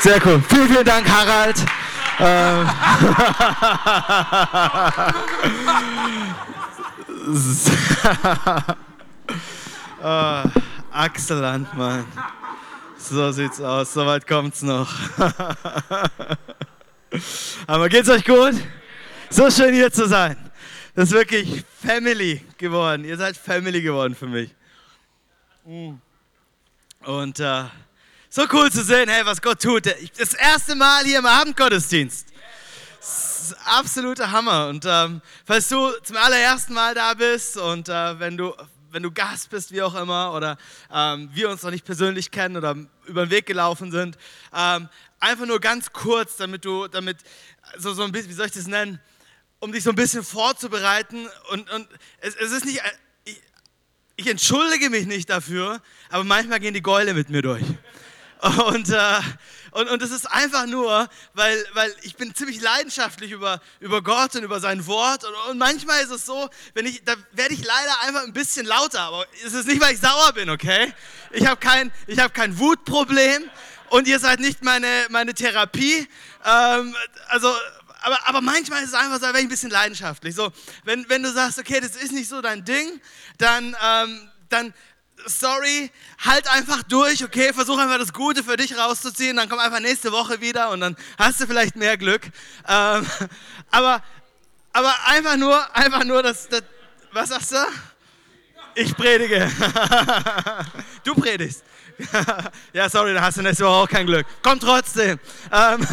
Sehr cool. Vielen, vielen Dank, Harald. Uh, Axel Landmann. So sieht's aus. Soweit kommt's noch. Aber geht's euch gut? So schön hier zu sein. Das ist wirklich Family geworden. Ihr seid Family geworden für mich. Und uh, so cool zu sehen, hey, was Gott tut. Das erste Mal hier im Abendgottesdienst. Absoluter Hammer. Und ähm, falls du zum allerersten Mal da bist und äh, wenn, du, wenn du Gast bist, wie auch immer, oder ähm, wir uns noch nicht persönlich kennen oder über den Weg gelaufen sind, ähm, einfach nur ganz kurz, damit du, damit so, so ein bisschen, wie soll ich das nennen, um dich so ein bisschen vorzubereiten. Und, und es, es ist nicht, ich, ich entschuldige mich nicht dafür, aber manchmal gehen die Gäule mit mir durch. Und, äh, und, und das ist einfach nur, weil, weil ich bin ziemlich leidenschaftlich über, über Gott und über sein Wort. Und, und manchmal ist es so, wenn ich, da werde ich leider einfach ein bisschen lauter. Aber es ist nicht, weil ich sauer bin, okay? Ich habe kein, ich hab kein Wutproblem und ihr seid nicht meine, meine Therapie. Ähm, also aber, aber manchmal ist es einfach so, wenn ich ein bisschen leidenschaftlich. So, wenn, wenn du sagst, okay, das ist nicht so dein Ding, dann, ähm, dann sorry, halt einfach durch, okay, versuch einfach das Gute für dich rauszuziehen, dann komm einfach nächste Woche wieder und dann hast du vielleicht mehr Glück. Ähm, aber, aber einfach nur, einfach nur, das, das was sagst du? Ich predige. Du predigst. Ja, sorry, da hast du nächste Woche auch kein Glück. Komm trotzdem. Ähm,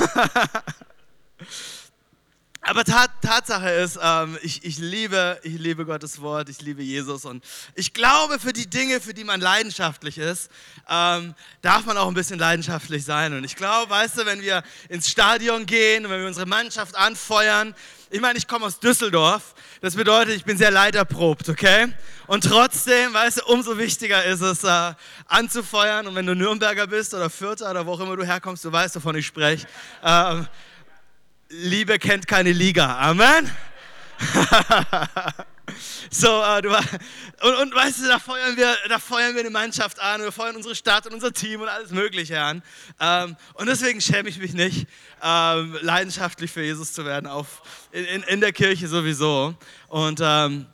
aber Tat, Tatsache ist, ähm, ich, ich, liebe, ich liebe Gottes Wort, ich liebe Jesus und ich glaube, für die Dinge, für die man leidenschaftlich ist, ähm, darf man auch ein bisschen leidenschaftlich sein. Und ich glaube, weißt du, wenn wir ins Stadion gehen und wenn wir unsere Mannschaft anfeuern, ich meine, ich komme aus Düsseldorf, das bedeutet, ich bin sehr leiterprobt, okay? Und trotzdem, weißt du, umso wichtiger ist es, äh, anzufeuern. Und wenn du Nürnberger bist oder Fürther oder wo auch immer du herkommst, du weißt, wovon ich spreche. Liebe kennt keine Liga. Amen. so, äh, du, und, und weißt du, da feuern, wir, da feuern wir eine Mannschaft an, wir feuern unsere Stadt und unser Team und alles Mögliche an. Ähm, und deswegen schäme ich mich nicht, ähm, leidenschaftlich für Jesus zu werden, auf, in, in, in der Kirche sowieso. Und ähm,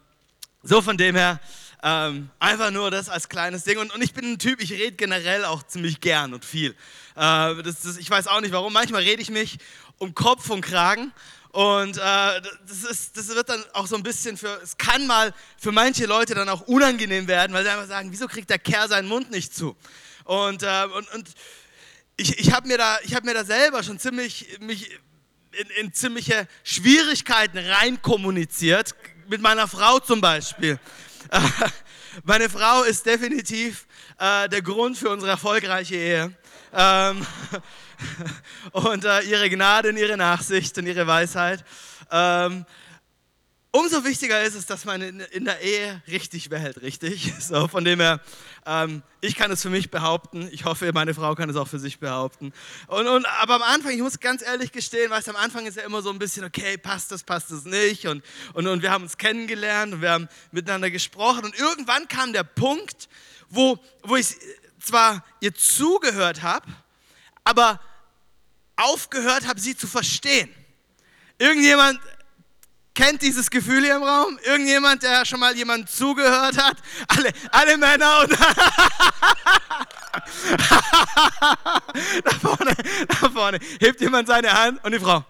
so von dem her, ähm, einfach nur das als kleines Ding. Und, und ich bin ein Typ, ich rede generell auch ziemlich gern und viel. Äh, das, das, ich weiß auch nicht warum. Manchmal rede ich mich um Kopf und Kragen. Und äh, das, ist, das wird dann auch so ein bisschen für, es kann mal für manche Leute dann auch unangenehm werden, weil sie einfach sagen, wieso kriegt der Kerl seinen Mund nicht zu? Und, äh, und, und ich, ich habe mir, da, hab mir da selber schon ziemlich, mich in, in ziemliche Schwierigkeiten rein kommuniziert, mit meiner Frau zum Beispiel. meine Frau ist definitiv äh, der Grund für unsere erfolgreiche Ehe. Ähm, und äh, ihre Gnade und ihre Nachsicht und ihre Weisheit. Ähm, umso wichtiger ist es, dass man in, in, der Ehe richtig wählt, richtig? So, von dem her, ähm, ich kann es für mich behaupten. Ich hoffe, meine Frau kann es auch für sich behaupten. Und, und, aber am Anfang, ich muss ganz ehrlich gestehen, weißt, am Anfang ist ja immer so ein bisschen, okay, passt das, passt das nicht. Und, und, und wir haben uns kennengelernt und wir haben miteinander gesprochen. Und irgendwann kam der Punkt, wo, wo ich zwar ihr zugehört habe, aber aufgehört habe, sie zu verstehen. Irgendjemand kennt dieses Gefühl hier im Raum? Irgendjemand, der schon mal jemand zugehört hat? Alle, alle Männer und da vorne, da vorne hebt jemand seine Hand und die Frau.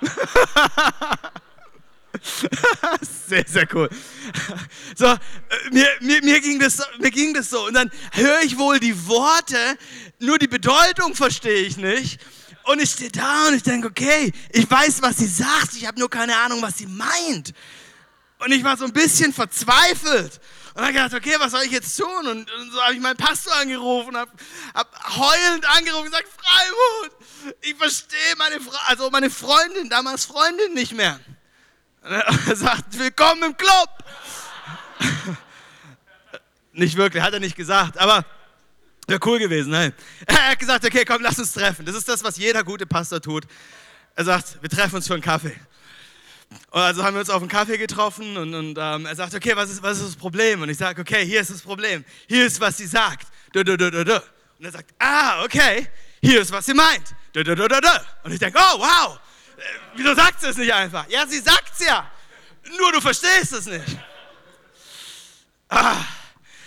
sehr, sehr cool. So, äh, mir, mir, mir, ging das, mir ging das so. Und dann höre ich wohl die Worte, nur die Bedeutung verstehe ich nicht. Und ich stehe da und ich denke, okay, ich weiß, was sie sagt, ich habe nur keine Ahnung, was sie meint. Und ich war so ein bisschen verzweifelt. Und dann gedacht, okay, was soll ich jetzt tun? Und, und so habe ich meinen Pastor angerufen, habe hab heulend angerufen und gesagt, Freimut, ich verstehe meine, Fra also meine Freundin, damals Freundin nicht mehr. Er sagt, willkommen im Club. nicht wirklich, hat er nicht gesagt, aber wäre cool gewesen. Nein. Er hat gesagt, okay, komm, lass uns treffen. Das ist das, was jeder gute Pastor tut. Er sagt, wir treffen uns für einen Kaffee. Und also haben wir uns auf einen Kaffee getroffen und, und ähm, er sagt, okay, was ist, was ist das Problem? Und ich sage, okay, hier ist das Problem. Hier ist, was sie sagt. Du, du, du, du. Und er sagt, ah, okay, hier ist, was sie meint. Und ich denke, oh, wow, wieso sagt sie es nicht einfach? Ja, sie sagt es ja, nur du verstehst es nicht. Ah.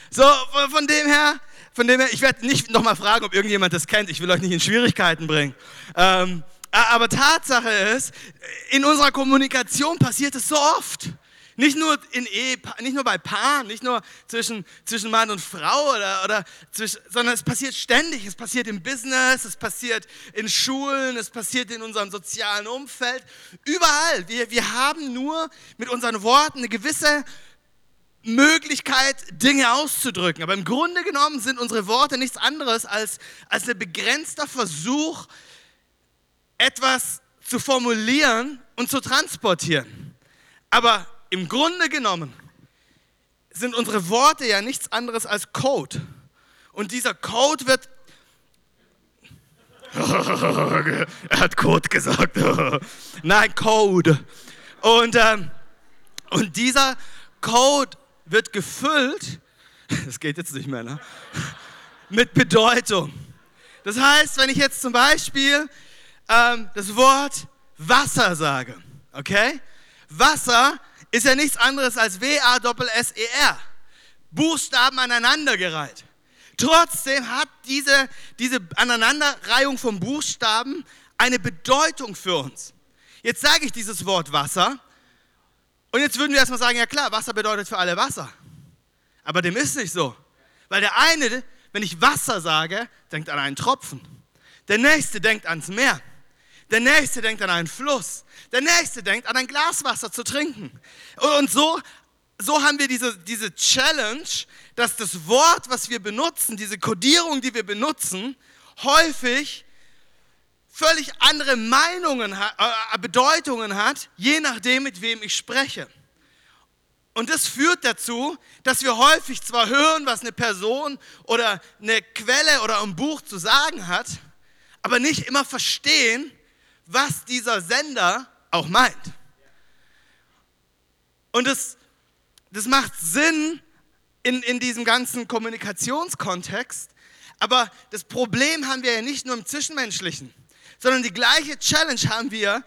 So, von dem her, von dem her, ich werde nicht nochmal fragen, ob irgendjemand das kennt. Ich will euch nicht in Schwierigkeiten bringen. Ähm, aber Tatsache ist, in unserer Kommunikation passiert es so oft. Nicht nur, in Ehe, nicht nur bei Paaren, nicht nur zwischen, zwischen Mann und Frau, oder, oder zwischen, sondern es passiert ständig. Es passiert im Business, es passiert in Schulen, es passiert in unserem sozialen Umfeld. Überall. Wir, wir haben nur mit unseren Worten eine gewisse Möglichkeit, Dinge auszudrücken. Aber im Grunde genommen sind unsere Worte nichts anderes als, als ein begrenzter Versuch, etwas zu formulieren und zu transportieren. Aber im Grunde genommen sind unsere Worte ja nichts anderes als Code. Und dieser Code wird... er hat Code gesagt. Nein, Code. Und, ähm, und dieser Code wird gefüllt, das geht jetzt nicht mehr, ne? mit Bedeutung. Das heißt, wenn ich jetzt zum Beispiel ähm, das Wort Wasser sage, okay? Wasser ist ja nichts anderes als W-A-S-S-E-R. Buchstaben aneinandergereiht. Trotzdem hat diese, diese Aneinanderreihung von Buchstaben eine Bedeutung für uns. Jetzt sage ich dieses Wort Wasser und jetzt würden wir erstmal sagen, ja klar, Wasser bedeutet für alle Wasser. Aber dem ist nicht so. Weil der eine, wenn ich Wasser sage, denkt an einen Tropfen. Der nächste denkt ans Meer. Der nächste denkt an einen Fluss. Der nächste denkt an ein Glas Wasser zu trinken. Und so, so haben wir diese, diese Challenge, dass das Wort, was wir benutzen, diese Kodierung, die wir benutzen, häufig völlig andere Meinungen, äh, Bedeutungen hat, je nachdem, mit wem ich spreche. Und das führt dazu, dass wir häufig zwar hören, was eine Person oder eine Quelle oder ein Buch zu sagen hat, aber nicht immer verstehen, was dieser Sender auch meint. Und das, das macht Sinn in, in diesem ganzen Kommunikationskontext, aber das Problem haben wir ja nicht nur im Zwischenmenschlichen, sondern die gleiche Challenge haben wir,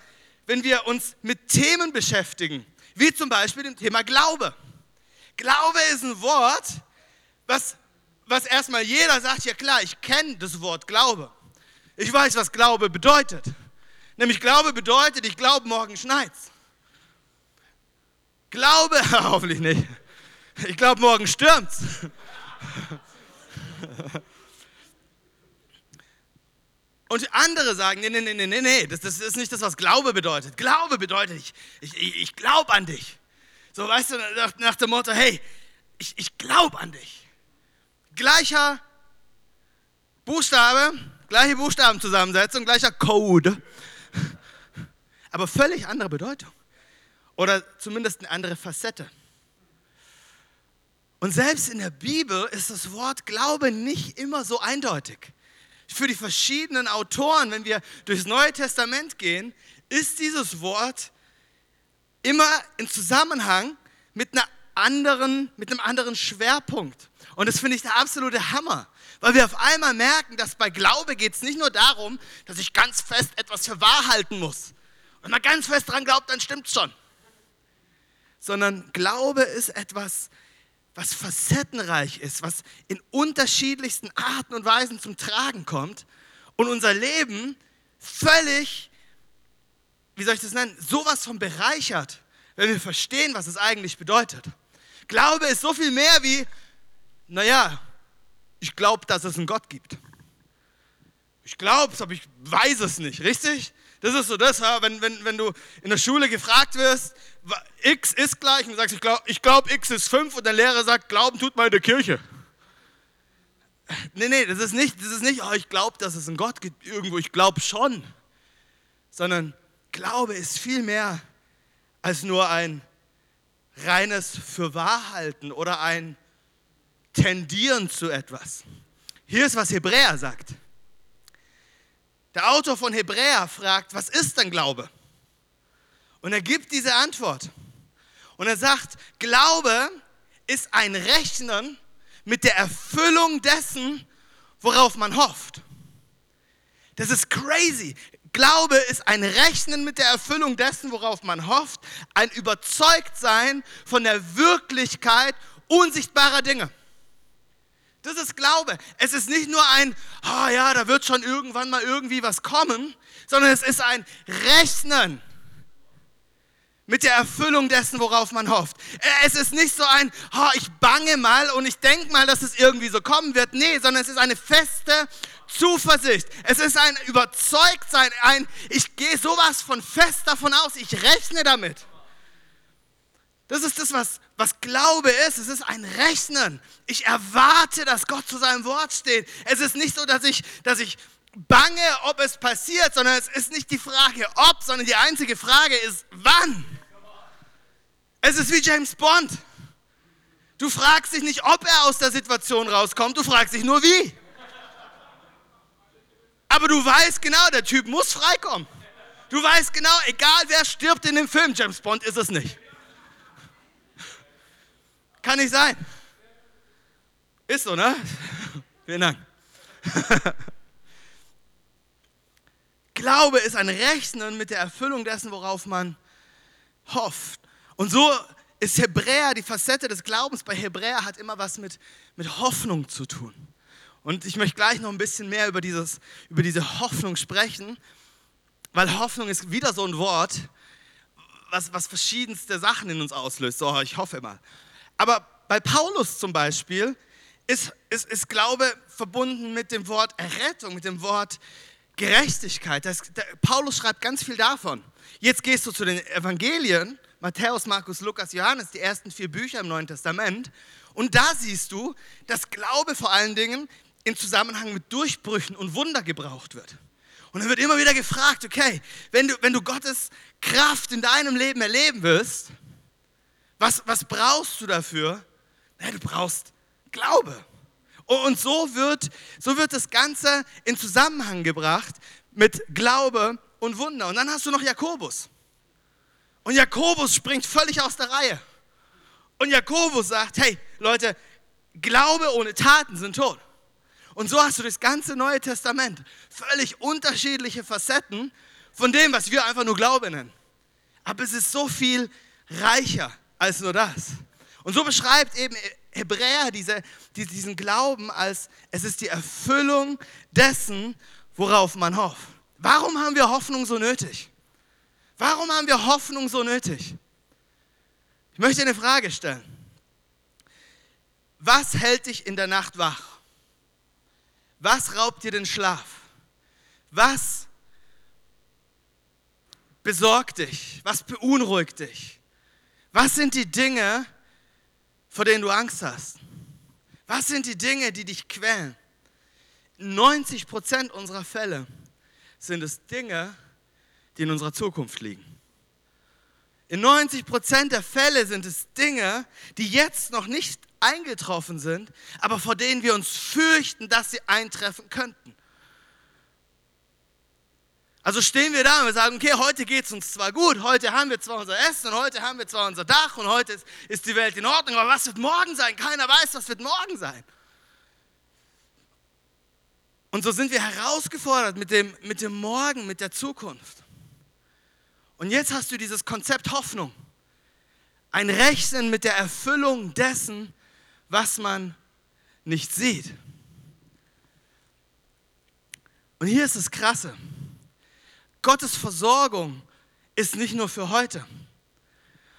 wenn wir uns mit Themen beschäftigen, wie zum Beispiel dem Thema Glaube. Glaube ist ein Wort, was, was erstmal jeder sagt, ja klar, ich kenne das Wort Glaube. Ich weiß, was Glaube bedeutet. Nämlich Glaube bedeutet, ich glaube, morgen schneit's. Glaube, hoffentlich nicht. Ich glaube, morgen stürmt's. Und andere sagen, nee, nee, nee, nee, nee, das, das ist nicht das, was Glaube bedeutet. Glaube bedeutet, ich, ich, ich glaube an dich. So, weißt du, nach, nach dem Motto, hey, ich, ich glaube an dich. Gleicher Buchstabe, gleiche Buchstabenzusammensetzung, gleicher Code aber völlig andere Bedeutung. Oder zumindest eine andere Facette. Und selbst in der Bibel ist das Wort Glaube nicht immer so eindeutig. Für die verschiedenen Autoren, wenn wir durchs Neue Testament gehen, ist dieses Wort immer in Zusammenhang mit, einer anderen, mit einem anderen Schwerpunkt. Und das finde ich der absolute Hammer, weil wir auf einmal merken, dass bei Glaube geht es nicht nur darum, dass ich ganz fest etwas für wahr halten muss, wenn man ganz fest dran glaubt, dann stimmt es schon. Sondern Glaube ist etwas, was facettenreich ist, was in unterschiedlichsten Arten und Weisen zum Tragen kommt und unser Leben völlig, wie soll ich das nennen, sowas von bereichert, wenn wir verstehen, was es eigentlich bedeutet. Glaube ist so viel mehr wie, naja, ich glaube, dass es einen Gott gibt. Ich glaube es, aber ich weiß es nicht, richtig? Das ist so das, wenn, wenn, wenn du in der Schule gefragt wirst, x ist gleich, und du sagst, ich glaube, ich glaub, x ist 5 und der Lehrer sagt, Glauben tut man in der Kirche. Nee, nee, das ist nicht, das ist nicht oh, ich glaube, dass es einen Gott gibt irgendwo, ich glaube schon. Sondern Glaube ist viel mehr als nur ein reines Fürwahrhalten oder ein Tendieren zu etwas. Hier ist, was Hebräer sagt. Der Autor von Hebräer fragt, was ist denn Glaube? Und er gibt diese Antwort. Und er sagt, Glaube ist ein Rechnen mit der Erfüllung dessen, worauf man hofft. Das ist crazy. Glaube ist ein Rechnen mit der Erfüllung dessen, worauf man hofft, ein Überzeugtsein von der Wirklichkeit unsichtbarer Dinge. Das ist Glaube. Es ist nicht nur ein, oh ja, da wird schon irgendwann mal irgendwie was kommen, sondern es ist ein Rechnen mit der Erfüllung dessen, worauf man hofft. Es ist nicht so ein, oh, ich bange mal und ich denke mal, dass es irgendwie so kommen wird. Nee, sondern es ist eine feste Zuversicht. Es ist ein Überzeugtsein, ein, ich gehe sowas von fest davon aus, ich rechne damit. Das ist das, was, was Glaube ist. Es ist ein Rechnen. Ich erwarte, dass Gott zu seinem Wort steht. Es ist nicht so, dass ich, dass ich bange, ob es passiert, sondern es ist nicht die Frage ob, sondern die einzige Frage ist wann. Es ist wie James Bond. Du fragst dich nicht, ob er aus der Situation rauskommt, du fragst dich nur wie. Aber du weißt genau, der Typ muss freikommen. Du weißt genau, egal wer stirbt in dem Film, James Bond ist es nicht. Kann nicht sein. Ist so, ne? Vielen Dank. Glaube ist ein Rechnen mit der Erfüllung dessen, worauf man hofft. Und so ist Hebräer, die Facette des Glaubens bei Hebräer hat immer was mit, mit Hoffnung zu tun. Und ich möchte gleich noch ein bisschen mehr über, dieses, über diese Hoffnung sprechen, weil Hoffnung ist wieder so ein Wort, was, was verschiedenste Sachen in uns auslöst. So, ich hoffe mal. Aber bei Paulus zum Beispiel ist, ist, ist Glaube verbunden mit dem Wort Errettung, mit dem Wort Gerechtigkeit. Das, der, Paulus schreibt ganz viel davon. Jetzt gehst du zu den Evangelien, Matthäus, Markus, Lukas, Johannes, die ersten vier Bücher im Neuen Testament. Und da siehst du, dass Glaube vor allen Dingen in Zusammenhang mit Durchbrüchen und Wunder gebraucht wird. Und dann wird immer wieder gefragt, okay, wenn du, wenn du Gottes Kraft in deinem Leben erleben willst, was, was brauchst du dafür? Ja, du brauchst Glaube. Und so wird, so wird das Ganze in Zusammenhang gebracht mit Glaube und Wunder. Und dann hast du noch Jakobus. Und Jakobus springt völlig aus der Reihe. Und Jakobus sagt, hey Leute, Glaube ohne Taten sind tot. Und so hast du das ganze Neue Testament. Völlig unterschiedliche Facetten von dem, was wir einfach nur Glaube nennen. Aber es ist so viel reicher als nur das. Und so beschreibt eben Hebräer diese, diesen Glauben als, es ist die Erfüllung dessen, worauf man hofft. Warum haben wir Hoffnung so nötig? Warum haben wir Hoffnung so nötig? Ich möchte eine Frage stellen. Was hält dich in der Nacht wach? Was raubt dir den Schlaf? Was besorgt dich? Was beunruhigt dich? Was sind die Dinge, vor denen du Angst hast? Was sind die Dinge, die dich quälen? 90 Prozent unserer Fälle sind es Dinge, die in unserer Zukunft liegen. In 90 Prozent der Fälle sind es Dinge, die jetzt noch nicht eingetroffen sind, aber vor denen wir uns fürchten, dass sie eintreffen könnten. Also stehen wir da und wir sagen, okay, heute geht es uns zwar gut, heute haben wir zwar unser Essen und heute haben wir zwar unser Dach und heute ist, ist die Welt in Ordnung, aber was wird morgen sein? Keiner weiß, was wird morgen sein. Und so sind wir herausgefordert mit dem, mit dem Morgen, mit der Zukunft. Und jetzt hast du dieses Konzept Hoffnung. Ein Rechnen mit der Erfüllung dessen, was man nicht sieht. Und hier ist das Krasse. Gottes Versorgung ist nicht nur für heute,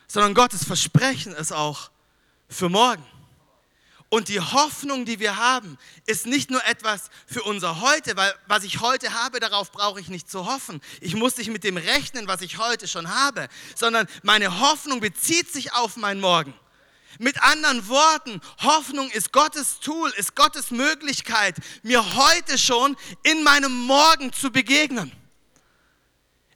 sondern Gottes Versprechen ist auch für morgen. Und die Hoffnung, die wir haben, ist nicht nur etwas für unser Heute, weil was ich heute habe, darauf brauche ich nicht zu hoffen. Ich muss nicht mit dem rechnen, was ich heute schon habe, sondern meine Hoffnung bezieht sich auf mein Morgen. Mit anderen Worten, Hoffnung ist Gottes Tool, ist Gottes Möglichkeit, mir heute schon in meinem Morgen zu begegnen.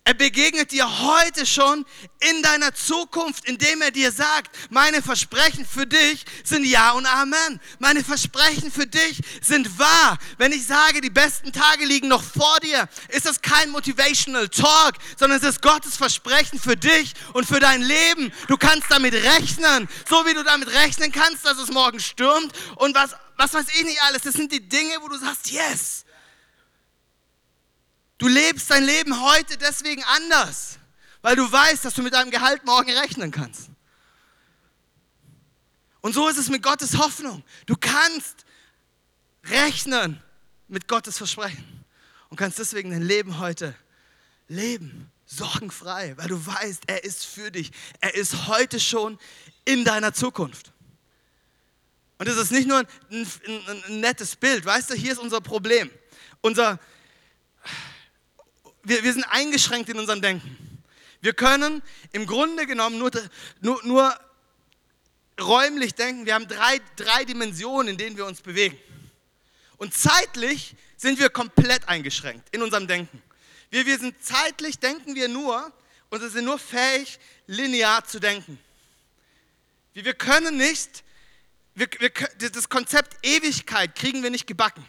Er begegnet dir heute schon in deiner Zukunft, indem er dir sagt, meine Versprechen für dich sind Ja und Amen. Meine Versprechen für dich sind wahr. Wenn ich sage, die besten Tage liegen noch vor dir, ist das kein Motivational Talk, sondern es ist Gottes Versprechen für dich und für dein Leben. Du kannst damit rechnen, so wie du damit rechnen kannst, dass es morgen stürmt und was was weiß ich nicht alles. Das sind die Dinge, wo du sagst, yes. Du lebst dein Leben heute deswegen anders, weil du weißt, dass du mit deinem Gehalt morgen rechnen kannst. Und so ist es mit Gottes Hoffnung. Du kannst rechnen mit Gottes Versprechen und kannst deswegen dein Leben heute leben, sorgenfrei, weil du weißt, er ist für dich. Er ist heute schon in deiner Zukunft. Und das ist nicht nur ein, ein, ein nettes Bild, weißt du, hier ist unser Problem. Unser, wir, wir sind eingeschränkt in unserem Denken. Wir können im Grunde genommen nur, nur, nur räumlich denken. Wir haben drei, drei Dimensionen, in denen wir uns bewegen. Und zeitlich sind wir komplett eingeschränkt in unserem Denken. Wir, wir sind zeitlich, denken wir nur, und wir sind nur fähig, linear zu denken. Wir, wir können nicht, wir, wir, das Konzept Ewigkeit kriegen wir nicht gebacken.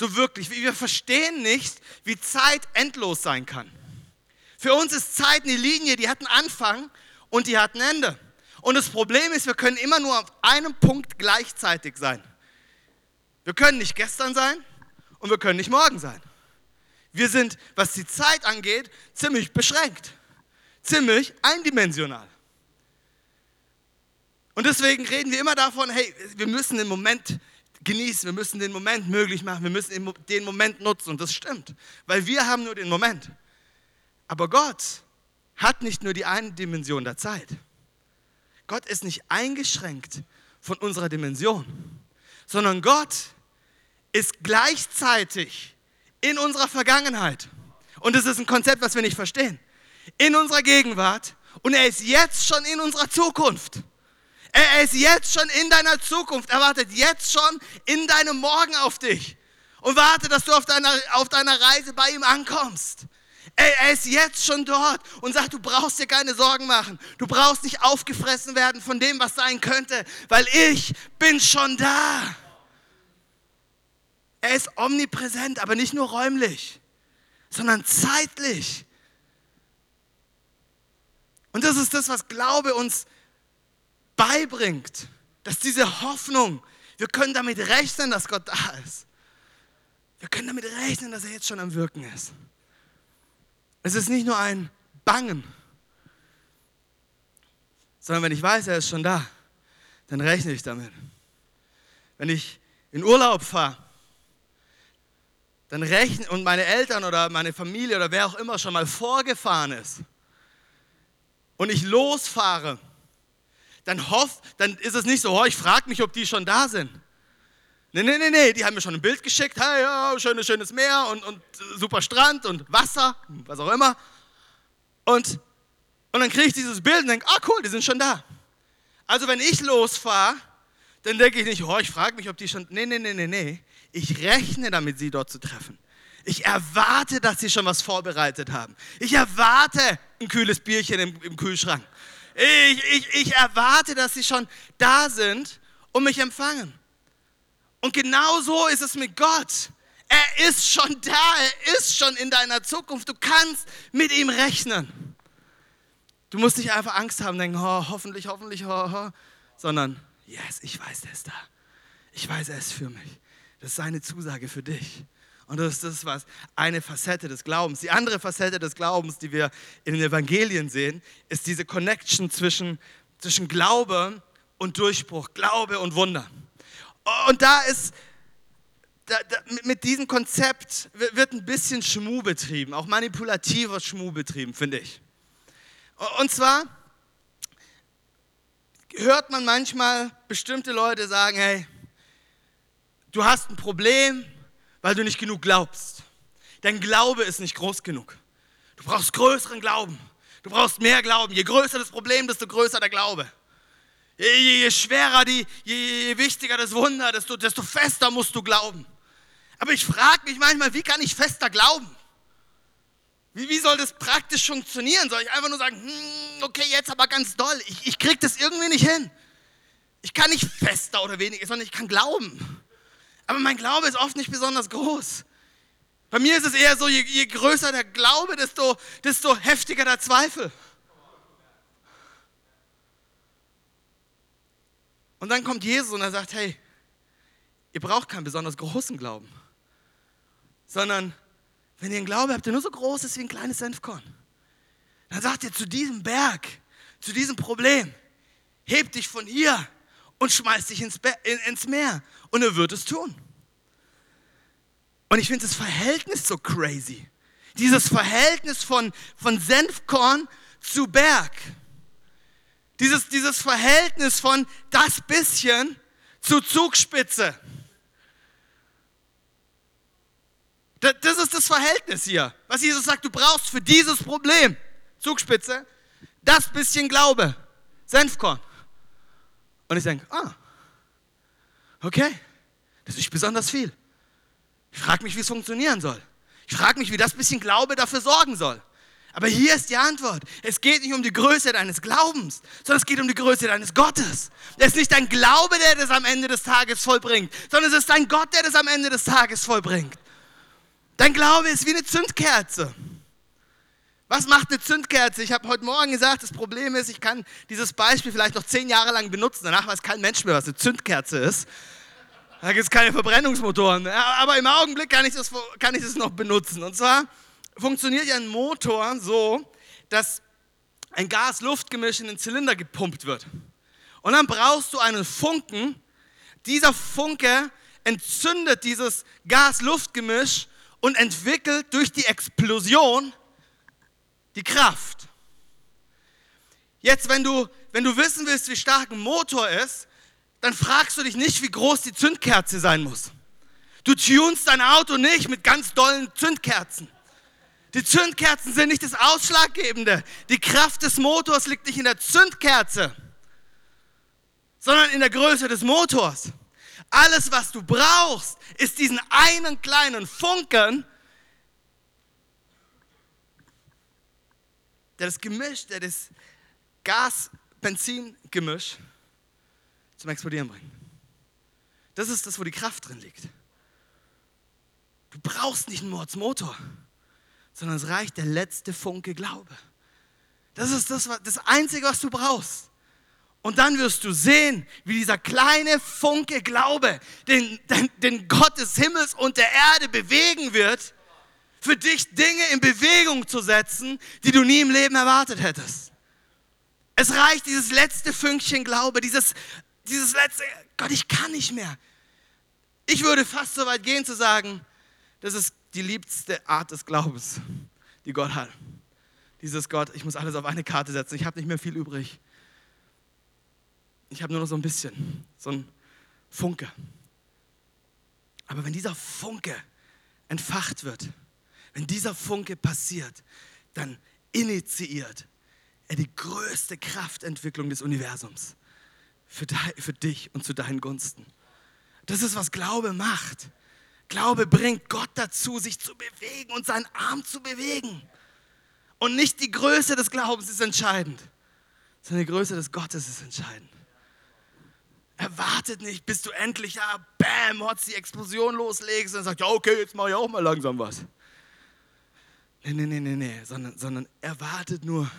So wirklich. Wir verstehen nicht, wie Zeit endlos sein kann. Für uns ist Zeit eine Linie, die hat einen Anfang und die hat ein Ende. Und das Problem ist, wir können immer nur auf einem Punkt gleichzeitig sein. Wir können nicht gestern sein und wir können nicht morgen sein. Wir sind, was die Zeit angeht, ziemlich beschränkt, ziemlich eindimensional. Und deswegen reden wir immer davon, hey, wir müssen den Moment genießen, wir müssen den Moment möglich machen, wir müssen den Moment nutzen. Und das stimmt, weil wir haben nur den Moment. Aber Gott hat nicht nur die eine Dimension der Zeit. Gott ist nicht eingeschränkt von unserer Dimension, sondern Gott ist gleichzeitig in unserer Vergangenheit. Und das ist ein Konzept, was wir nicht verstehen. In unserer Gegenwart und er ist jetzt schon in unserer Zukunft. Er ist jetzt schon in deiner Zukunft. Er wartet jetzt schon in deinem Morgen auf dich und wartet, dass du auf deiner, auf deiner Reise bei ihm ankommst. Er ist jetzt schon dort und sagt, du brauchst dir keine Sorgen machen. Du brauchst nicht aufgefressen werden von dem, was sein könnte, weil ich bin schon da. Er ist omnipräsent, aber nicht nur räumlich, sondern zeitlich. Und das ist das, was Glaube uns beibringt, dass diese Hoffnung, wir können damit rechnen, dass Gott da ist. Wir können damit rechnen, dass er jetzt schon am Wirken ist. Es ist nicht nur ein Bangen, sondern wenn ich weiß, er ist schon da, dann rechne ich damit. Wenn ich in Urlaub fahre, dann rechne und meine Eltern oder meine Familie oder wer auch immer schon mal vorgefahren ist und ich losfahre, dann hoff, dann ist es nicht so, oh, ich frage mich, ob die schon da sind. Nee, nee, nee, nee, die haben mir schon ein Bild geschickt, hey, ja, schönes, schönes Meer und, und super Strand und Wasser, was auch immer. Und, und dann kriege ich dieses Bild und denke, ah cool, die sind schon da. Also wenn ich losfahre, dann denke ich nicht, oh, ich frage mich, ob die schon, nee, nee, nee, nee, nee. Ich rechne damit, sie dort zu treffen. Ich erwarte, dass sie schon was vorbereitet haben. Ich erwarte ein kühles Bierchen im, im Kühlschrank. Ich, ich, ich erwarte, dass sie schon da sind und mich empfangen. Und genau so ist es mit Gott. Er ist schon da, er ist schon in deiner Zukunft. Du kannst mit ihm rechnen. Du musst nicht einfach Angst haben, denken, oh, hoffentlich, hoffentlich, oh, oh, sondern, yes, ich weiß, er ist da. Ich weiß, er ist für mich. Das ist seine Zusage für dich. Und das ist was eine Facette des Glaubens. Die andere Facette des Glaubens, die wir in den Evangelien sehen, ist diese Connection zwischen, zwischen Glaube und Durchbruch, Glaube und Wunder. Und da ist, da, da, mit diesem Konzept wird ein bisschen Schmu betrieben, auch manipulativer Schmu betrieben, finde ich. Und zwar hört man manchmal bestimmte Leute sagen, hey, du hast ein Problem, weil du nicht genug glaubst. Dein Glaube ist nicht groß genug. Du brauchst größeren Glauben. Du brauchst mehr Glauben. Je größer das Problem, desto größer der Glaube. Je, je schwerer, die, je, je, wichtiger das Wunder, desto, desto fester musst du glauben. Aber ich frage mich manchmal, wie kann ich fester glauben? Wie, wie soll das praktisch funktionieren? Soll ich einfach nur sagen, hm, okay, jetzt aber ganz doll. Ich, ich kriege das irgendwie nicht hin. Ich kann nicht fester oder weniger, sondern ich kann glauben. Aber mein Glaube ist oft nicht besonders groß. Bei mir ist es eher so, je, je größer der Glaube, desto, desto heftiger der Zweifel. Und dann kommt Jesus und er sagt, hey, ihr braucht keinen besonders großen Glauben, sondern wenn ihr einen Glauben habt, der nur so groß ist wie ein kleines Senfkorn, dann sagt ihr zu diesem Berg, zu diesem Problem, heb dich von hier und schmeiß dich ins, Be ins Meer und er wird es tun. Und ich finde das Verhältnis so crazy. Dieses Verhältnis von, von Senfkorn zu Berg. Dieses, dieses Verhältnis von das bisschen zu Zugspitze. Das ist das Verhältnis hier, was Jesus sagt, du brauchst für dieses Problem, Zugspitze, das bisschen Glaube, Senfkorn. Und ich denke, ah, okay, das ist nicht besonders viel. Ich frage mich, wie es funktionieren soll. Ich frage mich, wie das bisschen Glaube dafür sorgen soll. Aber hier ist die Antwort. Es geht nicht um die Größe deines Glaubens, sondern es geht um die Größe deines Gottes. Es ist nicht dein Glaube, der das am Ende des Tages vollbringt, sondern es ist dein Gott, der das am Ende des Tages vollbringt. Dein Glaube ist wie eine Zündkerze. Was macht eine Zündkerze? Ich habe heute Morgen gesagt, das Problem ist, ich kann dieses Beispiel vielleicht noch zehn Jahre lang benutzen. Danach weiß kein Mensch mehr, was eine Zündkerze ist. Da gibt es keine Verbrennungsmotoren. Aber im Augenblick kann ich, das, kann ich das noch benutzen. Und zwar funktioniert ja ein Motor so, dass ein Gas-Luft-Gemisch in den Zylinder gepumpt wird. Und dann brauchst du einen Funken. Dieser Funke entzündet dieses Gas-Luft-Gemisch und entwickelt durch die Explosion die Kraft. Jetzt, wenn du, wenn du wissen willst, wie stark ein Motor ist, dann fragst du dich nicht, wie groß die Zündkerze sein muss. Du tunst dein Auto nicht mit ganz dollen Zündkerzen. Die Zündkerzen sind nicht das Ausschlaggebende. Die Kraft des Motors liegt nicht in der Zündkerze, sondern in der Größe des Motors. Alles, was du brauchst, ist diesen einen kleinen Funken, das Gemisch, der das Gas-Benzin-Gemisch zum Explodieren bringen. Das ist das, wo die Kraft drin liegt. Du brauchst nicht einen Mordsmotor, sondern es reicht der letzte Funke Glaube. Das ist das, das Einzige, was du brauchst. Und dann wirst du sehen, wie dieser kleine Funke Glaube, den, den, den Gott des Himmels und der Erde bewegen wird, für dich Dinge in Bewegung zu setzen, die du nie im Leben erwartet hättest. Es reicht dieses letzte Fünkchen Glaube, dieses dieses letzte, Gott, ich kann nicht mehr. Ich würde fast so weit gehen zu sagen, das ist die liebste Art des Glaubens, die Gott hat. Dieses Gott, ich muss alles auf eine Karte setzen, ich habe nicht mehr viel übrig. Ich habe nur noch so ein bisschen, so ein Funke. Aber wenn dieser Funke entfacht wird, wenn dieser Funke passiert, dann initiiert er die größte Kraftentwicklung des Universums für, für dich und zu deinen Gunsten. Das ist, was Glaube macht. Glaube bringt Gott dazu, sich zu bewegen und seinen Arm zu bewegen. Und nicht die Größe des Glaubens ist entscheidend, sondern die Größe des Gottes ist entscheidend. Er wartet nicht, bis du endlich, ja, bam, Hotz, die Explosion loslegst und sagt, ja, okay, jetzt mache ich auch mal langsam was. Nee, nee, nee, nee, nee, sondern, sondern er wartet nur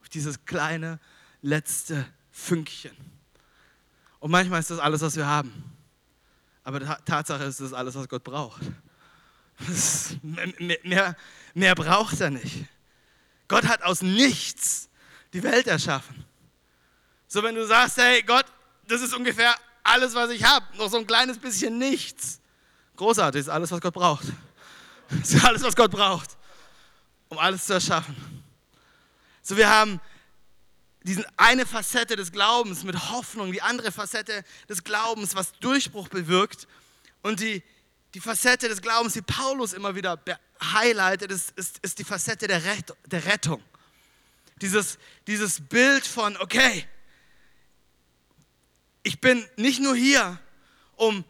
auf dieses kleine letzte Fünkchen. Und manchmal ist das alles, was wir haben. Aber Tatsache ist, das ist alles, was Gott braucht. Mehr, mehr, mehr braucht er nicht. Gott hat aus nichts die Welt erschaffen. So, wenn du sagst, hey Gott, das ist ungefähr alles, was ich habe, noch so ein kleines bisschen nichts. Großartig, ist alles, was Gott braucht. Das ist alles, was Gott braucht, um alles zu erschaffen. So, wir haben diese eine Facette des Glaubens mit Hoffnung, die andere Facette des Glaubens, was Durchbruch bewirkt. Und die, die Facette des Glaubens, die Paulus immer wieder highlightet, ist, ist, ist die Facette der, Rett, der Rettung. Dieses, dieses Bild von, okay, ich bin nicht nur hier, um,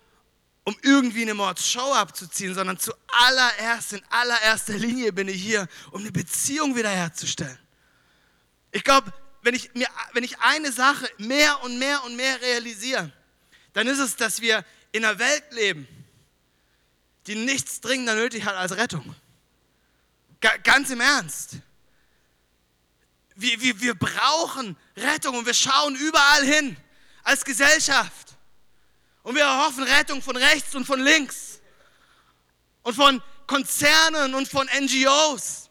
um irgendwie eine Mordshow abzuziehen, sondern zuallererst, in allererster Linie bin ich hier, um eine Beziehung wiederherzustellen. Ich glaube, wenn ich, mir, wenn ich eine Sache mehr und mehr und mehr realisiere, dann ist es, dass wir in einer Welt leben, die nichts dringender nötig hat als Rettung. Ga, ganz im Ernst. Wir, wir, wir brauchen Rettung und wir schauen überall hin als Gesellschaft. Und wir erhoffen Rettung von rechts und von links. Und von Konzernen und von NGOs.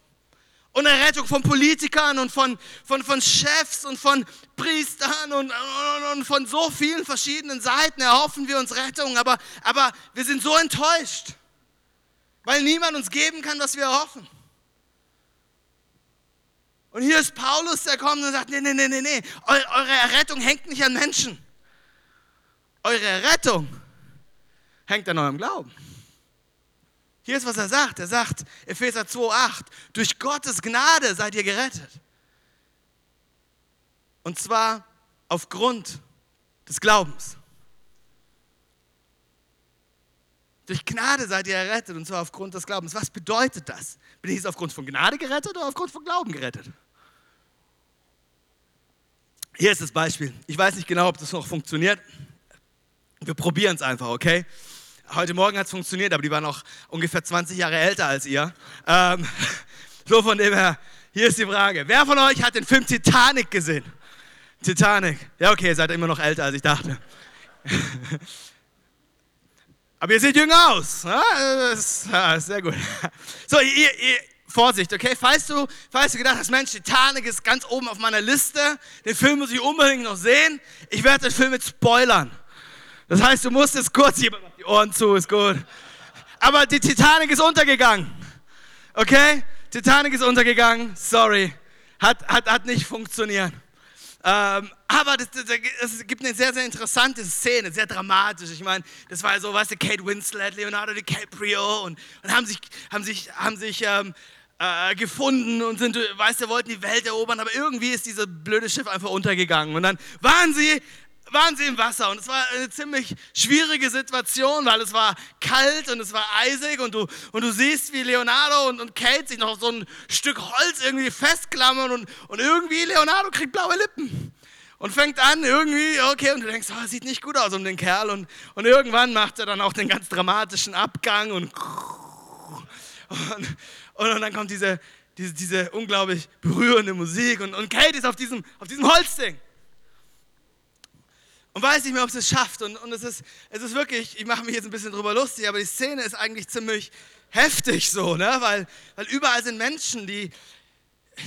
Und eine Rettung von Politikern und von, von, von Chefs und von Priestern und, und, und von so vielen verschiedenen Seiten erhoffen wir uns Rettung. Aber, aber wir sind so enttäuscht, weil niemand uns geben kann, was wir erhoffen. Und hier ist Paulus, der kommt und sagt, nee, nee, nee, nee, nee, eure Errettung hängt nicht an Menschen. Eure Errettung hängt an eurem Glauben. Hier ist, was er sagt. Er sagt, Epheser 2,8, durch Gottes Gnade seid ihr gerettet. Und zwar aufgrund des Glaubens. Durch Gnade seid ihr errettet und zwar aufgrund des Glaubens. Was bedeutet das? Bin ich jetzt aufgrund von Gnade gerettet oder aufgrund von Glauben gerettet? Hier ist das Beispiel. Ich weiß nicht genau, ob das noch funktioniert. Wir probieren es einfach, okay? Heute Morgen hat es funktioniert, aber die waren noch ungefähr 20 Jahre älter als ihr. Ähm, so von dem her, hier ist die Frage. Wer von euch hat den Film Titanic gesehen? Titanic. Ja, okay, ihr seid immer noch älter, als ich dachte. aber ihr seht jünger aus. Ja, das ist, sehr gut. So, ihr, ihr Vorsicht, okay? Falls du, falls du gedacht hast, Mensch, Titanic ist ganz oben auf meiner Liste, den Film muss ich unbedingt noch sehen, ich werde den Film jetzt spoilern. Das heißt, du musst jetzt kurz jemand die Ohren zu, ist gut. Aber die Titanic ist untergegangen. Okay? Titanic ist untergegangen, sorry. Hat, hat, hat nicht funktioniert. Ähm, aber es gibt eine sehr, sehr interessante Szene, sehr dramatisch. Ich meine, das war so, weißt du, Kate Winslet, Leonardo DiCaprio und, und haben sich, haben sich, haben sich ähm, äh, gefunden und sind, weißt du, wollten die Welt erobern, aber irgendwie ist dieses blöde Schiff einfach untergegangen. Und dann waren sie, waren sie im Wasser und es war eine ziemlich schwierige Situation, weil es war kalt und es war eisig und du, und du siehst, wie Leonardo und, und Kate sich noch auf so ein Stück Holz irgendwie festklammern und, und irgendwie Leonardo kriegt blaue Lippen und fängt an irgendwie, okay, und du denkst, oh, sieht nicht gut aus um den Kerl und, und irgendwann macht er dann auch den ganz dramatischen Abgang und, und und dann kommt diese, diese, diese unglaublich berührende Musik und, und Kate ist auf diesem, auf diesem Holzding. Und weiß nicht mehr, ob sie es schafft. Und, und es, ist, es ist wirklich, ich mache mich jetzt ein bisschen drüber lustig, aber die Szene ist eigentlich ziemlich heftig so, ne? weil, weil überall sind Menschen, die,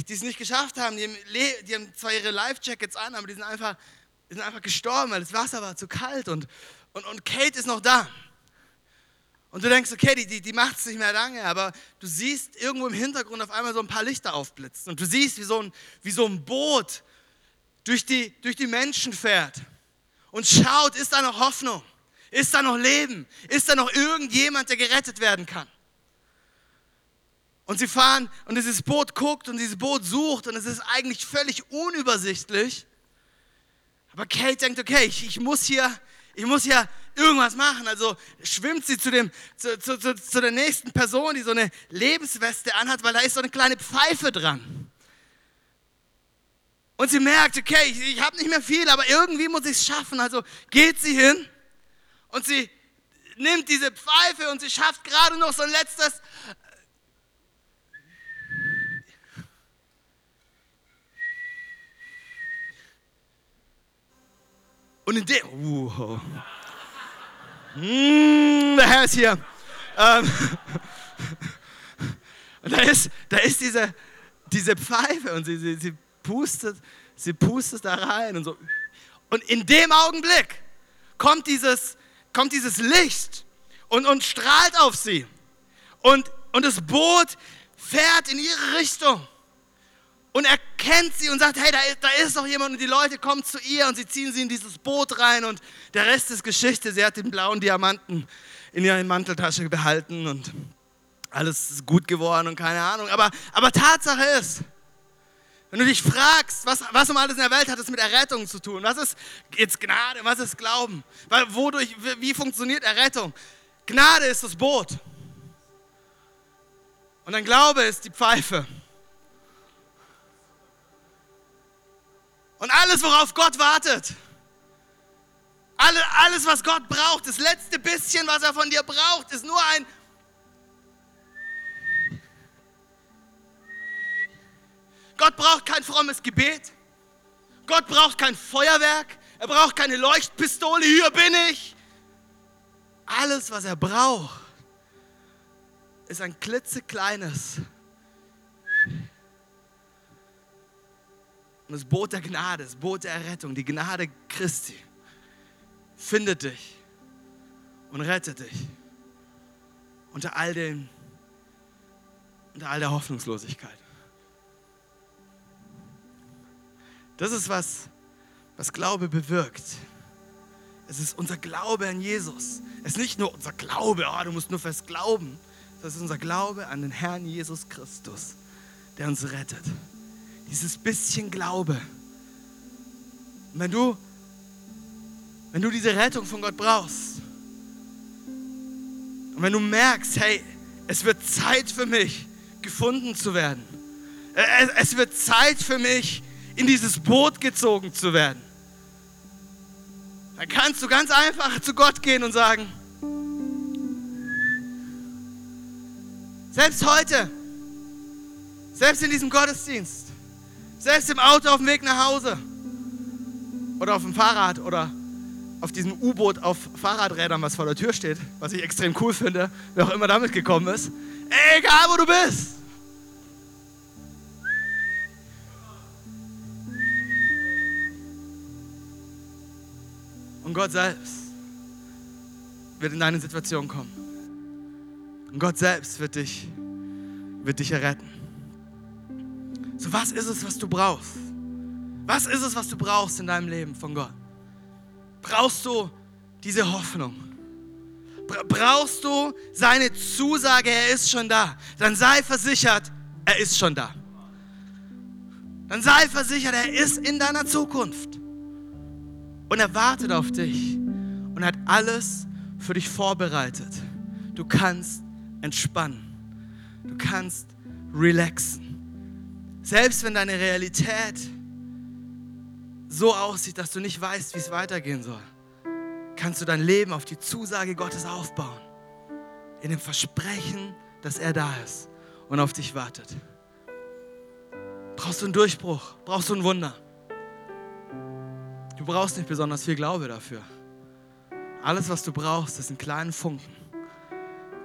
die es nicht geschafft haben. Die haben, die haben zwar ihre Life-Jackets an, aber die sind, einfach, die sind einfach gestorben, weil das Wasser war zu kalt. Und, und, und Kate ist noch da. Und du denkst, okay, die, die, die macht es nicht mehr lange, aber du siehst irgendwo im Hintergrund auf einmal so ein paar Lichter aufblitzen. Und du siehst, wie so ein, wie so ein Boot durch die, durch die Menschen fährt und schaut, ist da noch Hoffnung? Ist da noch Leben? Ist da noch irgendjemand, der gerettet werden kann? Und sie fahren und dieses Boot guckt und dieses Boot sucht und es ist eigentlich völlig unübersichtlich. Aber Kate denkt, okay, ich, ich muss hier, ich muss hier irgendwas machen. Also schwimmt sie zu, dem, zu, zu, zu, zu der nächsten Person, die so eine Lebensweste anhat, weil da ist so eine kleine Pfeife dran. Und sie merkt, okay, ich, ich habe nicht mehr viel, aber irgendwie muss ich es schaffen. Also geht sie hin und sie nimmt diese Pfeife und sie schafft gerade noch so ein letztes. Und in dem. Uh, mm, der Herr ist hier. Ähm, da ist, da ist diese, diese Pfeife und sie, sie, sie, pustet, sie pustet da rein und so. Und in dem Augenblick kommt dieses, kommt dieses Licht und, und strahlt auf sie. Und, und das Boot fährt in ihre Richtung und erkennt sie und sagt, hey, da, da ist doch jemand und die Leute kommen zu ihr und sie ziehen sie in dieses Boot rein und der Rest ist Geschichte. Sie hat den blauen Diamanten in ihrer Manteltasche behalten und alles ist gut geworden und keine Ahnung. Aber, aber Tatsache ist, wenn du dich fragst, was, was um alles in der Welt hat es mit Errettung zu tun? Was ist jetzt Gnade? Was ist Glauben? Weil, wodurch, wie funktioniert Errettung? Gnade ist das Boot. Und dein Glaube ist die Pfeife. Und alles, worauf Gott wartet, alles, was Gott braucht, das letzte bisschen, was er von dir braucht, ist nur ein Gott braucht kein frommes Gebet. Gott braucht kein Feuerwerk. Er braucht keine Leuchtpistole. Hier bin ich. alles, was er braucht, ist ein klitzekleines und das Boot der Gnade, das Boot der Errettung, die Gnade Christi findet dich und rettet dich unter all den, unter all der Hoffnungslosigkeit. Das ist was, was Glaube bewirkt. Es ist unser Glaube an Jesus. Es ist nicht nur unser Glaube, oh, du musst nur fest glauben. Das ist unser Glaube an den Herrn Jesus Christus, der uns rettet. Dieses bisschen Glaube. Und wenn du, wenn du diese Rettung von Gott brauchst, und wenn du merkst, hey, es wird Zeit für mich, gefunden zu werden. Es wird Zeit für mich, in dieses Boot gezogen zu werden. Dann kannst du ganz einfach zu Gott gehen und sagen, selbst heute, selbst in diesem Gottesdienst, selbst im Auto auf dem Weg nach Hause oder auf dem Fahrrad oder auf diesem U-Boot auf Fahrradrädern, was vor der Tür steht, was ich extrem cool finde, wer auch immer damit gekommen ist. Egal, wo du bist. Gott selbst wird in deine Situation kommen. Und Gott selbst wird dich, wird dich erretten. So, was ist es, was du brauchst? Was ist es, was du brauchst in deinem Leben von Gott? brauchst du diese Hoffnung. Brauchst du seine Zusage, er ist schon da. Dann sei versichert, er ist schon da. Dann sei versichert, er ist in deiner Zukunft. Und er wartet auf dich und hat alles für dich vorbereitet. Du kannst entspannen. Du kannst relaxen. Selbst wenn deine Realität so aussieht, dass du nicht weißt, wie es weitergehen soll, kannst du dein Leben auf die Zusage Gottes aufbauen. In dem Versprechen, dass er da ist und auf dich wartet. Brauchst du einen Durchbruch? Brauchst du ein Wunder? Du brauchst nicht besonders viel Glaube dafür. Alles, was du brauchst, ist ein kleiner Funken,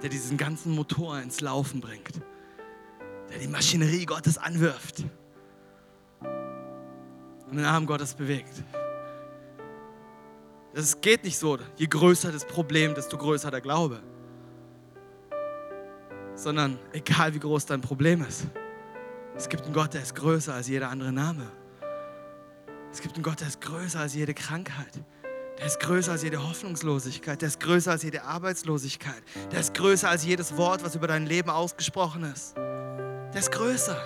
der diesen ganzen Motor ins Laufen bringt, der die Maschinerie Gottes anwirft und den Arm Gottes bewegt. Es geht nicht so, je größer das Problem, desto größer der Glaube. Sondern egal wie groß dein Problem ist, es gibt einen Gott, der ist größer als jeder andere Name. Es gibt einen Gott, der ist größer als jede Krankheit. Der ist größer als jede Hoffnungslosigkeit. Der ist größer als jede Arbeitslosigkeit. Der ist größer als jedes Wort, was über dein Leben ausgesprochen ist. Der ist größer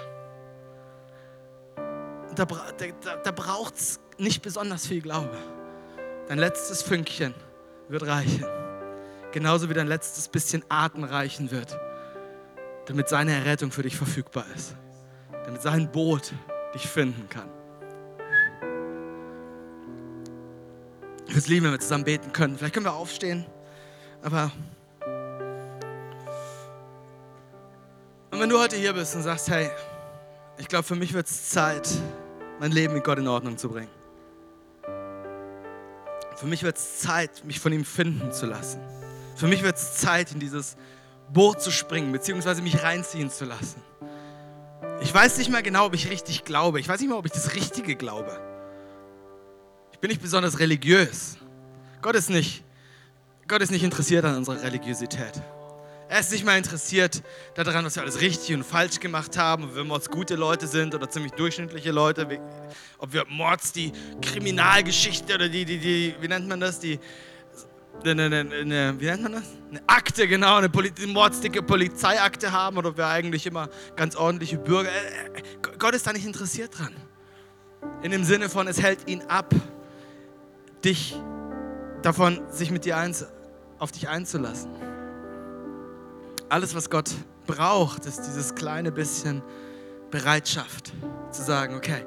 da, da, da braucht es nicht besonders viel Glaube. Dein letztes Fünkchen wird reichen. Genauso wie dein letztes bisschen Atem reichen wird, damit seine Errettung für dich verfügbar ist. Damit sein Boot dich finden kann. Ich würde es lieben, wenn wir zusammen beten können. Vielleicht können wir aufstehen, aber. Und wenn du heute hier bist und sagst, hey, ich glaube, für mich wird es Zeit, mein Leben mit Gott in Ordnung zu bringen. Für mich wird es Zeit, mich von ihm finden zu lassen. Für mich wird es Zeit, in dieses Boot zu springen, beziehungsweise mich reinziehen zu lassen. Ich weiß nicht mehr genau, ob ich richtig glaube. Ich weiß nicht mehr, ob ich das Richtige glaube. Ich bin nicht besonders religiös. Gott ist nicht, Gott ist nicht interessiert an unserer Religiosität. Er ist nicht mal interessiert daran, was wir alles richtig und falsch gemacht haben, ob wir Mords gute Leute sind oder ziemlich durchschnittliche Leute, ob wir Mords die Kriminalgeschichte oder die, die, die wie nennt man das, die, eine, eine, eine, wie nennt man das? Eine Akte, genau, eine Poli mordsdicke Polizeiakte haben oder ob wir eigentlich immer ganz ordentliche Bürger. Äh, äh, Gott ist da nicht interessiert dran. In dem Sinne von, es hält ihn ab, dich davon, sich mit dir eins, auf dich einzulassen. Alles, was Gott braucht, ist dieses kleine bisschen Bereitschaft zu sagen, okay,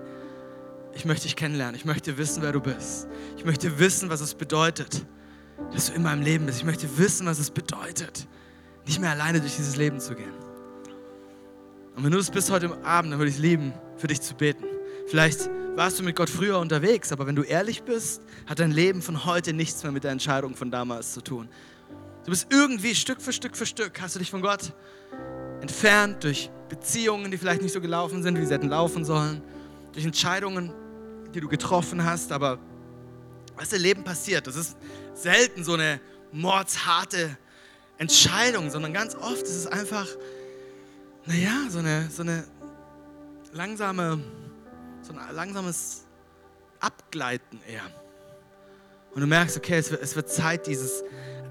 ich möchte dich kennenlernen, ich möchte wissen, wer du bist. Ich möchte wissen, was es bedeutet, dass du in meinem Leben bist. Ich möchte wissen, was es bedeutet, nicht mehr alleine durch dieses Leben zu gehen. Und wenn du es bist heute Abend, dann würde ich es lieben, für dich zu beten. Vielleicht warst du mit Gott früher unterwegs, aber wenn du ehrlich bist, hat dein Leben von heute nichts mehr mit der Entscheidung von damals zu tun. Du bist irgendwie Stück für Stück für Stück, hast du dich von Gott entfernt durch Beziehungen, die vielleicht nicht so gelaufen sind, wie sie hätten laufen sollen, durch Entscheidungen, die du getroffen hast, aber was im Leben passiert, das ist selten so eine mordsharte Entscheidung, sondern ganz oft ist es einfach, naja, so eine, so eine langsame, so ein langsames Abgleiten eher. Und du merkst, okay, es wird, es wird Zeit, dieses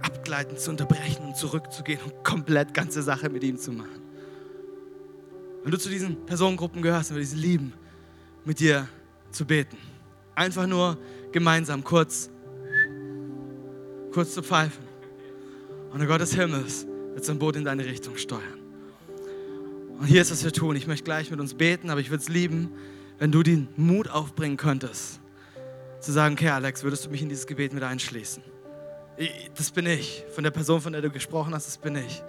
Abgleiten zu unterbrechen und zurückzugehen und komplett ganze Sache mit ihm zu machen. Wenn du zu diesen Personengruppen gehörst, würde ich es lieben, mit dir zu beten. Einfach nur gemeinsam kurz, kurz zu pfeifen. Und der Gott des Himmels wird sein Boot in deine Richtung steuern. Und hier ist, was wir tun. Ich möchte gleich mit uns beten, aber ich würde es lieben, wenn du den Mut aufbringen könntest, zu sagen, okay Alex, würdest du mich in dieses Gebet mit einschließen? Das bin ich. Von der Person, von der du gesprochen hast, das bin ich.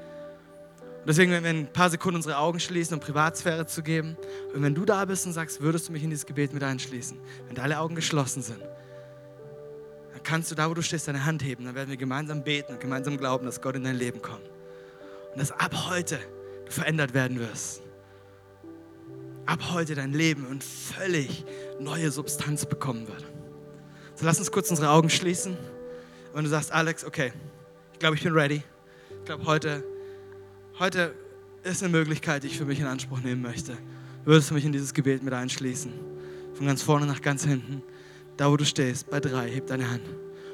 Und deswegen, wenn wir ein paar Sekunden unsere Augen schließen, um Privatsphäre zu geben, und wenn du da bist und sagst, würdest du mich in dieses Gebet mit einschließen, wenn deine Augen geschlossen sind, dann kannst du da, wo du stehst, deine Hand heben. Dann werden wir gemeinsam beten und gemeinsam glauben, dass Gott in dein Leben kommt. Und dass ab heute du verändert werden wirst. Ab heute dein Leben und völlig neue Substanz bekommen wird. So lass uns kurz unsere Augen schließen. Und du sagst, Alex, okay, ich glaube, ich bin ready. Ich glaube, heute, heute ist eine Möglichkeit, die ich für mich in Anspruch nehmen möchte. Würdest du mich in dieses Gebet mit einschließen? Von ganz vorne nach ganz hinten. Da, wo du stehst, bei drei, heb deine Hand.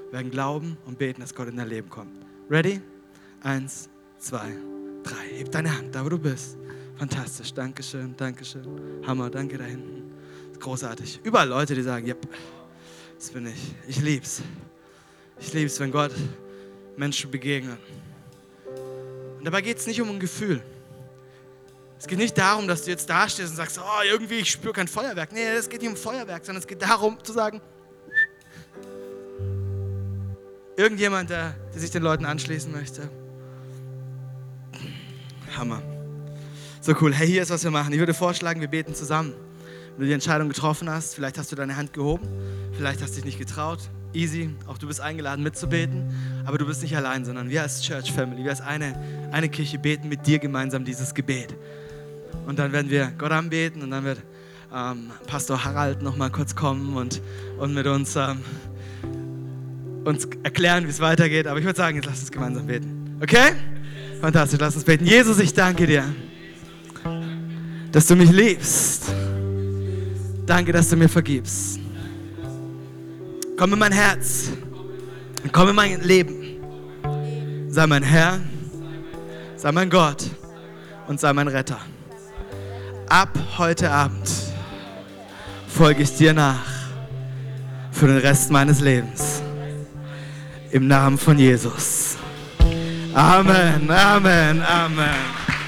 Wir werden glauben und beten, dass Gott in dein Leben kommt. Ready? Eins, zwei, drei. Heb deine Hand, da, wo du bist. Fantastisch. Dankeschön, Dankeschön. Hammer, danke da hinten. Großartig. Überall Leute, die sagen, yep, das bin ich. Ich lieb's. Ich liebe es, wenn Gott Menschen begegnet. Und dabei geht es nicht um ein Gefühl. Es geht nicht darum, dass du jetzt dastehst und sagst, oh, irgendwie, ich spüre kein Feuerwerk. Nee, es geht nicht um Feuerwerk, sondern es geht darum zu sagen, irgendjemand, der, der sich den Leuten anschließen möchte. Hammer. So cool. Hey, hier ist, was wir machen. Ich würde vorschlagen, wir beten zusammen. Wenn du die Entscheidung getroffen hast, vielleicht hast du deine Hand gehoben, vielleicht hast du dich nicht getraut, easy. Auch du bist eingeladen mitzubeten. Aber du bist nicht allein, sondern wir als Church Family, wir als eine, eine Kirche beten mit dir gemeinsam dieses Gebet. Und dann werden wir Gott anbeten und dann wird ähm, Pastor Harald noch mal kurz kommen und, und mit uns, ähm, uns erklären, wie es weitergeht. Aber ich würde sagen, jetzt lass uns gemeinsam beten. Okay? Fantastisch, lass uns beten. Jesus, ich danke dir, dass du mich liebst. Danke, dass du mir vergibst. Komm in mein Herz. Komm in mein Leben. Sei mein Herr, sei mein Gott und sei mein Retter. Ab heute Abend folge ich dir nach für den Rest meines Lebens. Im Namen von Jesus. Amen, Amen, Amen.